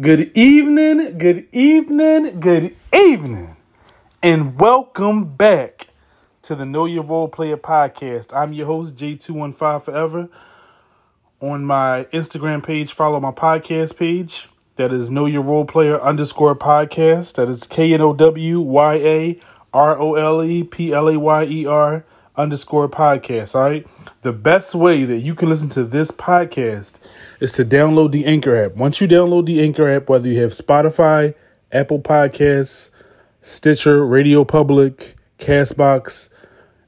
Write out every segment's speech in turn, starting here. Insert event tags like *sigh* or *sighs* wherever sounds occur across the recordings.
Good evening, good evening, good evening, and welcome back to the Know Your Role Player podcast. I'm your host, J215 Forever. On my Instagram page, follow my podcast page. That is Know Your Role Player underscore podcast. That is K N O W Y A R O L E P L A Y E R underscore podcast. All right. The best way that you can listen to this podcast is to download the Anchor app. Once you download the Anchor app, whether you have Spotify, Apple Podcasts, Stitcher, Radio Public, Castbox,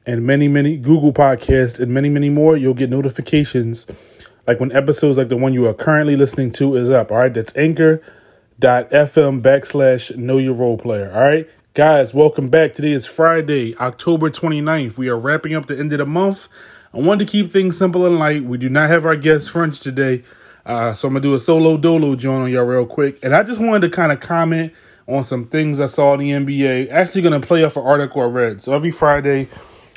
and many, many Google Podcasts, and many, many more, you'll get notifications like when episodes like the one you are currently listening to is up. All right. That's anchor.fm backslash know your role player. All right. Guys, welcome back. Today is Friday, October 29th. We are wrapping up the end of the month. I wanted to keep things simple and light. We do not have our guest French today. Uh, so I'm going to do a solo dolo joint on y'all real quick. And I just wanted to kind of comment on some things I saw in the NBA. Actually going to play off an article I read. So every Friday,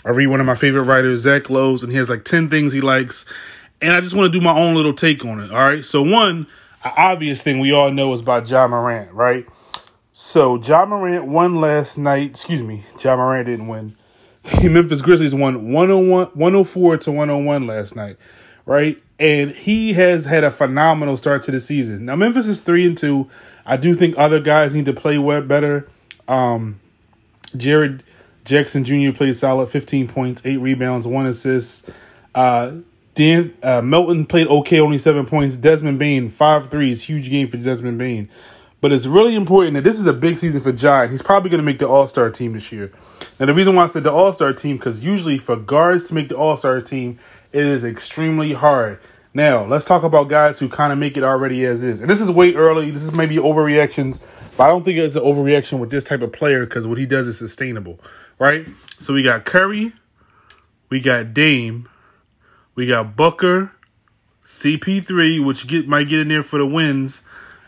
I read one of my favorite writers, Zach Lowe's, and he has like 10 things he likes. And I just want to do my own little take on it. All right. So one, obvious thing we all know is about Ja Morant, right? So Ja Morant won last night. Excuse me, Ja Morant didn't win. The *laughs* Memphis Grizzlies won 101, 104 to 101 last night, right? And he has had a phenomenal start to the season. Now Memphis is three and two. I do think other guys need to play well better. Um, Jaren Jackson Jr. played solid, 15 points, eight rebounds, one assist. Uh, Dan uh, Melton played okay, only seven points. Desmond Bane, five threes, huge game for Desmond Bane. But it's really important that this is a big season for Ja. He's probably going to make the All Star team this year. Now, the reason why I said the All Star team, because usually for guards to make the All Star team, it is extremely hard. Now, let's talk about guys who kind of make it already as is. And this is way early. This is maybe overreactions, but I don't think it's an overreaction with this type of player because what he does is sustainable, right? So we got Curry, we got Dame, we got Booker, CP3, which get might get in there for the wins.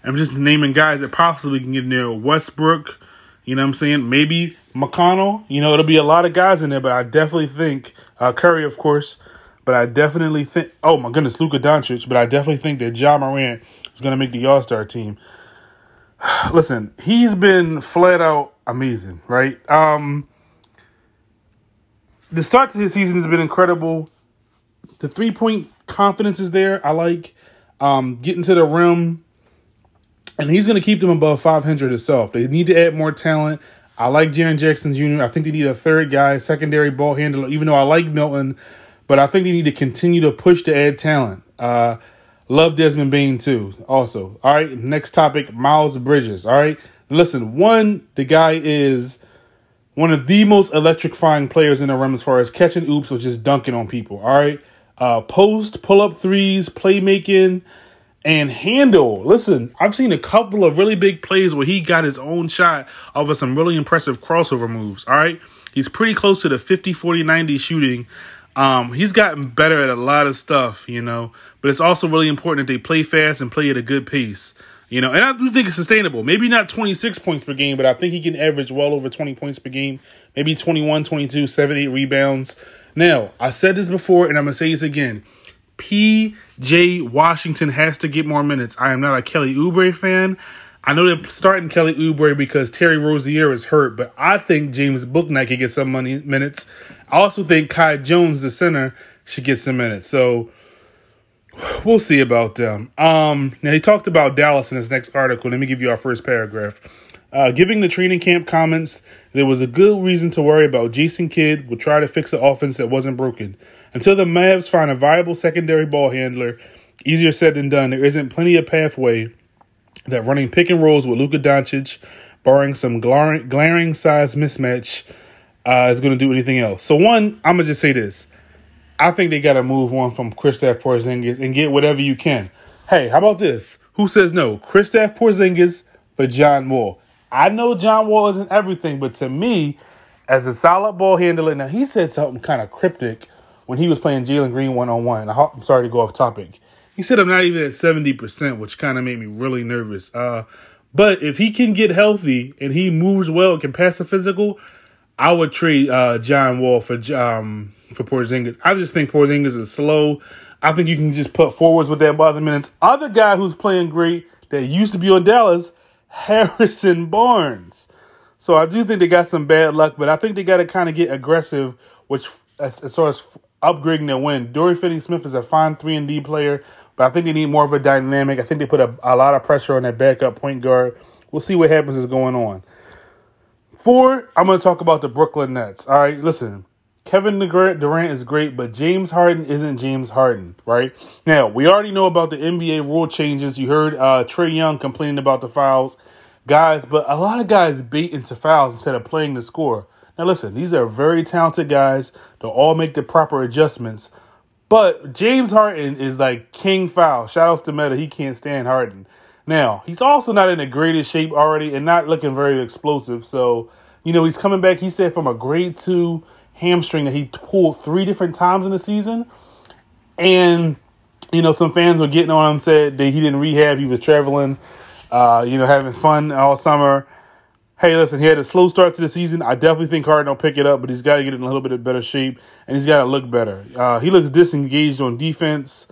I'm just naming guys that possibly can get in there. Westbrook, you know what I'm saying? Maybe McConnell. You know, it'll be a lot of guys in there, but I definitely think uh, Curry, of course. But I definitely think, oh my goodness, Luka Doncic. But I definitely think that Ja Morant is going to make the All Star team. *sighs* Listen, he's been flat out amazing, right? Um, the start to his season has been incredible. The three point confidence is there. I like um, getting to the rim and he's going to keep them above 500 itself. They need to add more talent. I like Jaren Jackson Jr. I think they need a third guy, secondary ball handler, even though I like Melton, but I think they need to continue to push to add talent. Uh, love Desmond Bane too, also. All right, next topic Miles Bridges. All right, listen, one, the guy is one of the most electrifying players in the rim as far as catching oops or just dunking on people. All right, uh, post, pull up threes, playmaking and handle. Listen, I've seen a couple of really big plays where he got his own shot of some really impressive crossover moves. All right. He's pretty close to the 50, 40, 90 shooting. Um, he's gotten better at a lot of stuff, you know, but it's also really important that they play fast and play at a good pace, you know, and I do think it's sustainable. Maybe not 26 points per game, but I think he can average well over 20 points per game, maybe 21, 22, 7, 8 rebounds. Now, I said this before and I'm going to say this again. P.J. Washington has to get more minutes. I am not a Kelly Oubre fan. I know they're starting Kelly Oubre because Terry Rozier is hurt, but I think James Bouknight could get some money minutes. I also think Kai Jones, the center, should get some minutes. So we'll see about them. Um, now he talked about Dallas in his next article. Let me give you our first paragraph. Uh, giving the training camp comments, there was a good reason to worry about Jason Kidd would try to fix the offense that wasn't broken. Until the Mavs find a viable secondary ball handler, easier said than done. There isn't plenty of pathway that running pick and rolls with Luka Doncic, barring some glaring, glaring size mismatch, uh, is going to do anything else. So one, I'm gonna just say this: I think they got to move on from Kristaps Porzingis and get whatever you can. Hey, how about this? Who says no? Kristaps Porzingis for John Wall. I know John Wall isn't everything, but to me, as a solid ball handler, now he said something kind of cryptic when he was playing Jalen Green one on one. I'm sorry to go off topic. He said I'm not even at 70%, which kind of made me really nervous. Uh, but if he can get healthy and he moves well and can pass the physical, I would trade uh, John Wall for um, for Porzingis. I just think Porzingis is slow. I think you can just put forwards with that by the minutes. Other guy who's playing great, that used to be on Dallas, Harrison Barnes. So I do think they got some bad luck, but I think they got to kind of get aggressive, which as, as far as upgrading their win. Dorian Finney-Smith is a fine three and D player, but I think they need more of a dynamic. I think they put a, a lot of pressure on that backup point guard. We'll see what happens is going on. Four, I'm going to talk about the Brooklyn Nets. All right, listen. Kevin Durant is great, but James Harden isn't James Harden, right? Now, we already know about the NBA rule changes. You heard uh, Trae Young complaining about the fouls. Guys, but a lot of guys bait into fouls instead of playing the score. Now, listen, these are very talented guys. They'll all make the proper adjustments. But James Harden is like king foul. Shout outs to Meta. He can't stand Harden. Now, he's also not in the greatest shape already and not looking very explosive. So, you know, he's coming back, he said, from a grade two hamstring that he pulled three different times in the season. And, you know, some fans were getting on him, said that he didn't rehab. He was traveling, uh, you know, having fun all summer. Hey, listen, he had a slow start to the season. I definitely think Harden will pick it up, but he's got to get in a little bit of better shape and he's got to look better. Uh, he looks disengaged on defense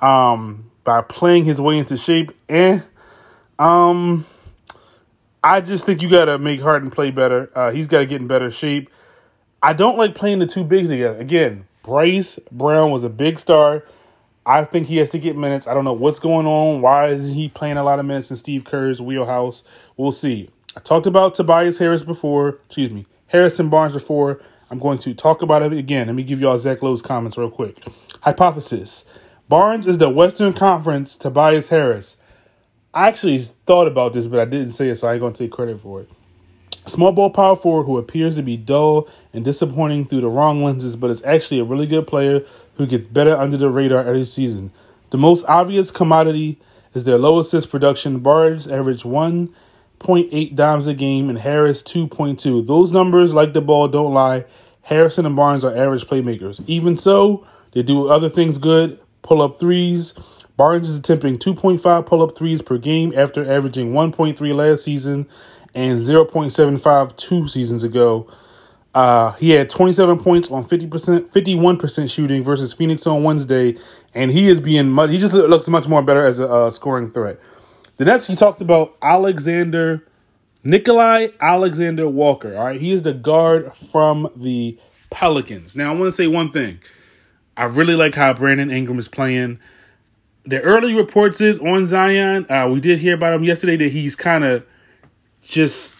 um, by playing his way into shape. And um, I just think you got to make Harden play better. Uh, he's got to get in better shape. I don't like playing the two bigs together. Again, Bruce Brown was a big star. I think he has to get minutes. I don't know what's going on. Why isn't he playing a lot of minutes in Steve Kerr's wheelhouse? We'll see. I talked about Tobias Harris before. Excuse me, Harrison Barnes before. I'm going to talk about it again. Let me give y'all Zach Lowe's comments real quick. Hypothesis Barnes is the Western Conference Tobias Harris. I actually thought about this, but I didn't say it, so I ain't going to take credit for it. Small ball power forward who appears to be dull and disappointing through the wrong lenses, but is actually a really good player who gets better under the radar every season. The most obvious commodity is their low assist production. Barnes average 1.8 dimes a game and Harris 2.2. Those numbers, like the ball, don't lie. Harrison and Barnes are average playmakers. Even so, they do other things good pull up threes. Barnes is attempting 2.5 pull up threes per game after averaging 1.3 last season and 0.75 two seasons ago. Uh, he had 27 points on 50%, 51% shooting versus Phoenix on Wednesday, and he is being much, he just looks much more better as a uh, scoring threat. The next, he talks about Alexander, Nikolai Alexander Walker. All right, he is the guard from the Pelicans. Now, I want to say one thing. I really like how Brandon Ingram is playing. The early reports is on Zion. Uh, we did hear about him yesterday that he's kind of just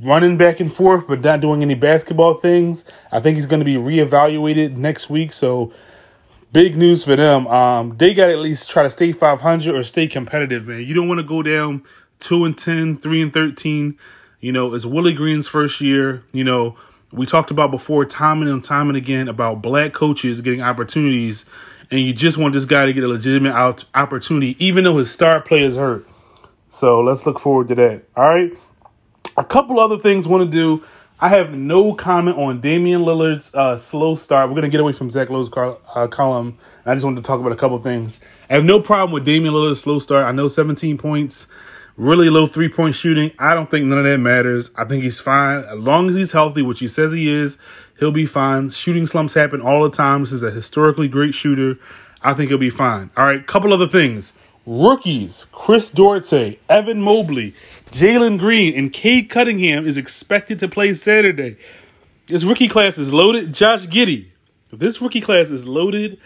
running back and forth, but not doing any basketball things. I think he's going to be reevaluated next week. So big news for them. Um, they got at least try to stay 500 or stay competitive, man. You don't want to go down 2 and 10, 3 and 13. You know, it's Willie Green's first year. You know, we talked about before time and time and again about black coaches getting opportunities, and you just want this guy to get a legitimate out- opportunity, even though his star player is hurt. So let's look forward to that. All right. A couple other things want to do. I have no comment on Damian Lillard's uh, slow start. We're going to get away from Zach Lowe's car, uh, column. I just wanted to talk about a couple things. I have no problem with Damian Lillard's slow start. I know 17 points, really low three point shooting. I don't think none of that matters. I think he's fine. As long as he's healthy, which he says he is, he'll be fine. Shooting slumps happen all the time. This is a historically great shooter. I think he'll be fine. All right, couple other things. Rookies Chris Duarte, Evan Mobley, Jalen Green, and Cade Cunningham is expected to play Saturday. This rookie class is loaded. Josh Giddey. This rookie class is loaded.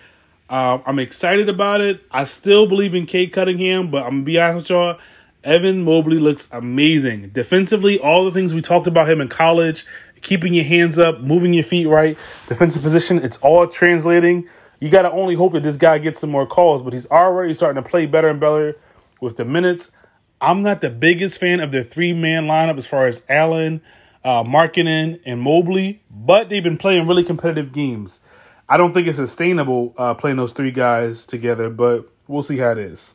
Uh, I'm excited about it. I still believe in Cade Cunningham, but I'm gonna be honest with y'all. Evan Mobley looks amazing. Defensively, all the things we talked about him in college, keeping your hands up, moving your feet right, defensive position, it's all translating. You got to only hope that this guy gets some more calls, but he's already starting to play better and better with the minutes. I'm not the biggest fan of their three man lineup as far as Allen, uh, Markkanen, and Mobley, but they've been playing really competitive games. I don't think it's sustainable uh, playing those three guys together, but we'll see how it is.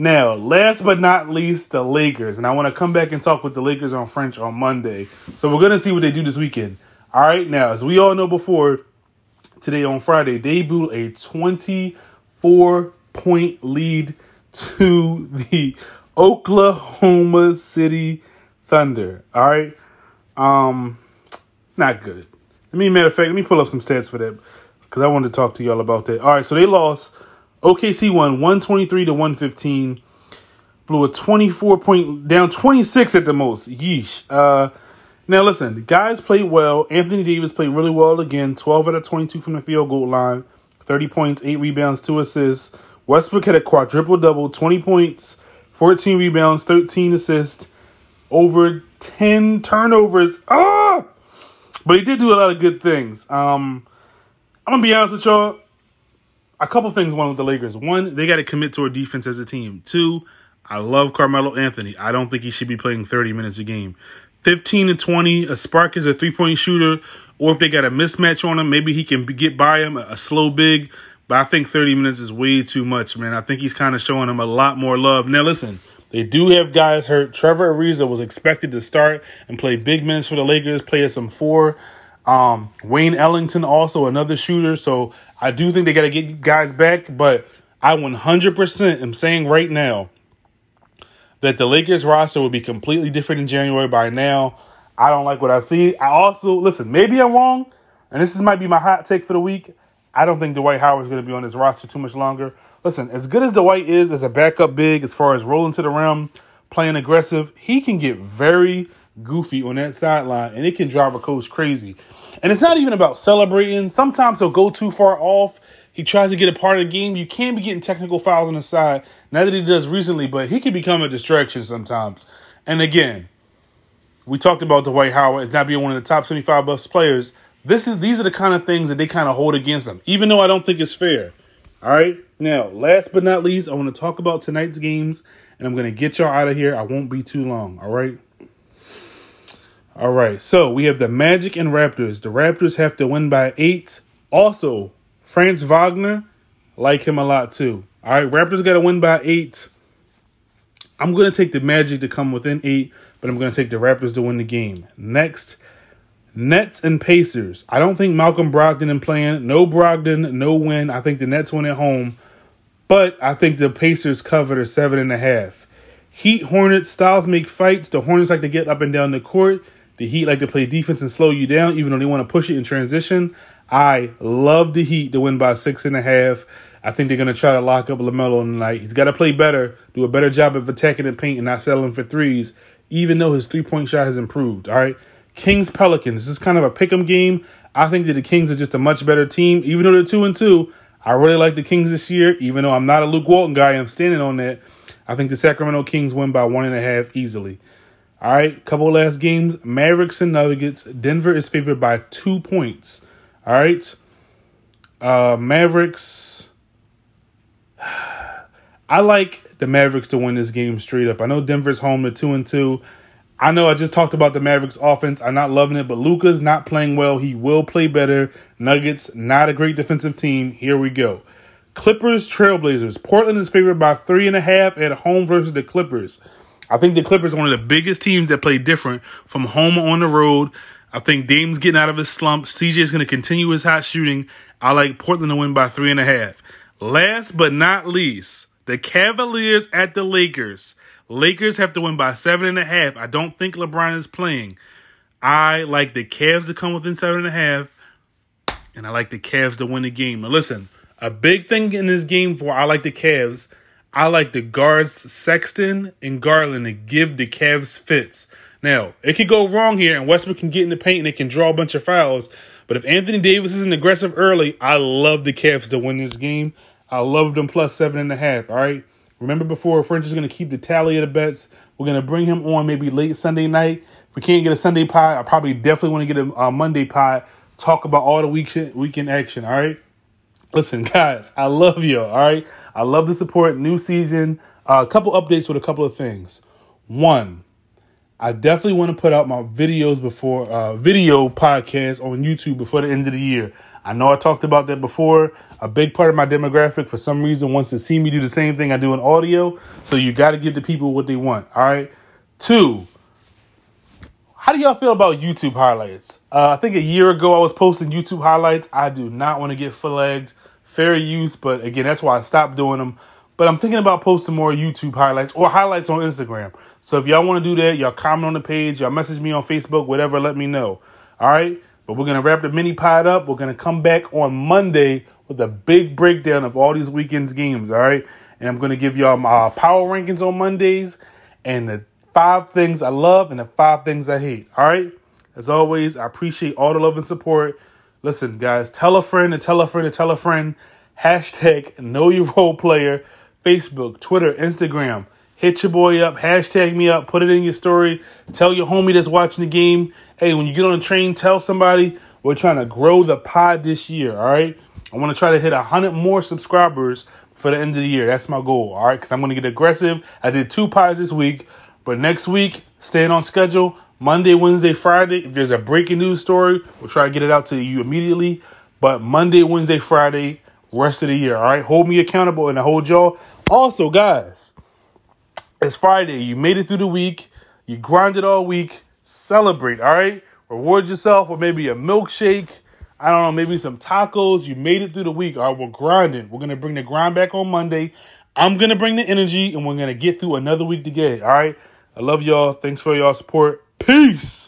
Now, last but not least, the Lakers. And I want to come back and talk with the Lakers on French on Monday. So we're going to see what they do this weekend. All right, now, as we all know before, today on Friday, they blew a 24 point lead to the Oklahoma City Thunder. All right. Um, not good. Let me, matter of fact, let me pull up some stats for that because I wanted to talk to y'all about that. All right, so they lost. OKC won 123 to 115. blew a 24 point down 26 at the most. Yeesh. Uh, now listen, guys played well. Anthony Davis played really well again. 12 out of 22 from the field goal line, 30 points, 8 rebounds, 2 assists. Westbrook had a quadruple double, 20 points, 14 rebounds, 13 assists, over 10 turnovers. Ah! But he did do a lot of good things. Um, I'm gonna be honest with y'all. A couple things one with the Lakers. One, they got to commit to a defense as a team. Two, I love Carmelo Anthony. I don't think he should be playing 30 minutes a game. 15 to 20, a spark is a three point shooter, or if they got a mismatch on him, maybe he can get by him, a slow big. But I think 30 minutes is way too much, man. I think he's kind of showing him a lot more love. Now, listen, they do have guys hurt. Trevor Ariza was expected to start and play big minutes for the Lakers, play at some four. Um, Wayne Ellington, also another shooter. So I do think they got to get guys back, but I 100% am saying right now that the Lakers roster will be completely different in January by now. I don't like what I see. I also, listen, maybe I'm wrong, and this is, might be my hot take for the week. I don't think Dwight Howard is going to be on this roster too much longer. Listen, as good as Dwight is as a backup big, as far as rolling to the rim, playing aggressive, he can get very goofy on that sideline, and it can drive a coach crazy. And it's not even about celebrating. Sometimes he'll go too far off. He tries to get a part of the game. You can be getting technical fouls on the side. Not that he does recently, but he can become a distraction sometimes. And again, we talked about Dwight Howard as not being one of the top 75 best players. This is these are the kind of things that they kind of hold against him, even though I don't think it's fair. All right. Now, last but not least, I want to talk about tonight's games, and I'm going to get y'all out of here. I won't be too long. All right. All right. So we have the Magic and Raptors. The Raptors have to win by eight. Also, Franz Wagner, like him a lot too. All right. Raptors got to win by eight. I'm going to take the Magic to come within eight, but I'm going to take the Raptors to win the game. Next, Nets and Pacers. I don't think Malcolm Brogdon in playing. No Brogdon, no win. I think the Nets win at home, but I think the Pacers covered a seven and a half. Heat Hornets styles make fights. The Hornets like to get up and down the court. The Heat like to play defense and slow you down, even though they want to push it in transition. I love the Heat to win by six and a half. I think they're going to try to lock up LaMelo tonight. He's got to play better, do a better job of attacking the paint and not settling for threes, even though his three point shot has improved. All right. Kings Pelicans. This is kind of a pick 'em game. I think that the Kings are just a much better team, even though they're two and two. I really like the Kings this year, even though I'm not a Luke Walton guy. I'm standing on that. I think the Sacramento Kings win by one and a half easily. All right, couple last games. Mavericks and Nuggets. Denver is favored by two points. All right. Uh, Mavericks. *sighs* I like the Mavericks to win this game straight up. I know Denver's home to two and two. I know I just talked about the Mavericks offense. I'm not loving it, but Luka's not playing well. He will play better. Nuggets, not a great defensive team. Here we go. Clippers, Trailblazers. Portland is favored by three and a half at home versus the Clippers. I think the Clippers are one of the biggest teams that play different from home on the road. I think Dame's getting out of his slump. CJ is going to continue his hot shooting. I like Portland to win by three and a half. Last but not least, the Cavaliers at the Lakers. Lakers have to win by seven and a half. I don't think LeBron is playing. I like the Cavs to come within seven and a half, and I like the Cavs to win the game. Now listen, a big thing in this game for I like the Cavs I like the guards Sexton and Garland to give the Cavs fits. Now, it could go wrong here, and Westbrook can get in the paint and it can draw a bunch of fouls. But if Anthony Davis isn't aggressive early, I love the Cavs to win this game. I love them plus seven and a half. All right. Remember before, French is going to keep the tally of the bets. We're going to bring him on maybe late Sunday night. If we can't get a Sunday pie, I probably definitely want to get a, a Monday pie. Talk about all the weekend weekend action. All right. Listen, *laughs* guys, I love you. All right. I love the support. New season. Uh, a couple updates with a couple of things. One, I definitely want to put out my videos before uh, video podcast on YouTube before the end of the year. I know I talked about that before. A big part of my demographic, for some reason, wants to see me do the same thing I do in audio. So you got to give the people what they want. All right. Two. How do y'all feel about YouTube highlights? Uh, I think a year ago I was posting YouTube highlights. I do not want to get flagged fair use, but again, that's why I stopped doing them. But I'm thinking about posting more YouTube highlights or highlights on Instagram. So if y'all want to do that, y'all comment on the page, y'all message me on Facebook, whatever, let me know. All right? But we're going to wrap the mini pod up. We're going to come back on Monday with a big breakdown of all these weekend's games. All right? And I'm going to give y'all my uh, power rankings on Mondays and the five things I love and the five things I hate. All right. As always, I appreciate all the love and support. Listen, guys, tell a friend and tell a friend and tell a friend. Hashtag *laughs* know your role player. Facebook, Twitter, Instagram. Hit your boy up, hashtag me up, put it in your story. Tell your homie that's watching the game, hey, when you get on the train, tell somebody we're trying to grow the pod this year, all right? I want to try to hit 100 more subscribers for the end of the year. That's my goal, all right? Because I'm going to get aggressive. I did two pods this week, but next week, staying on schedule, Monday, Wednesday, Friday. If there's a breaking news story, we'll try to get it out to you immediately. But Monday, Wednesday, Friday, rest of the year, all right? Hold me accountable and I hold y'all. Also, guys, it's Friday. You made it through the week. You grinded all week. Celebrate, all right? Reward yourself with maybe a milkshake. I don't know, maybe some tacos. You made it through the week. All right, we're grinding. We're going to bring the grind back on Monday. I'm going to bring the energy and we're going to get through another week together. All right? I love y'all. Thanks for y'all support. Peace.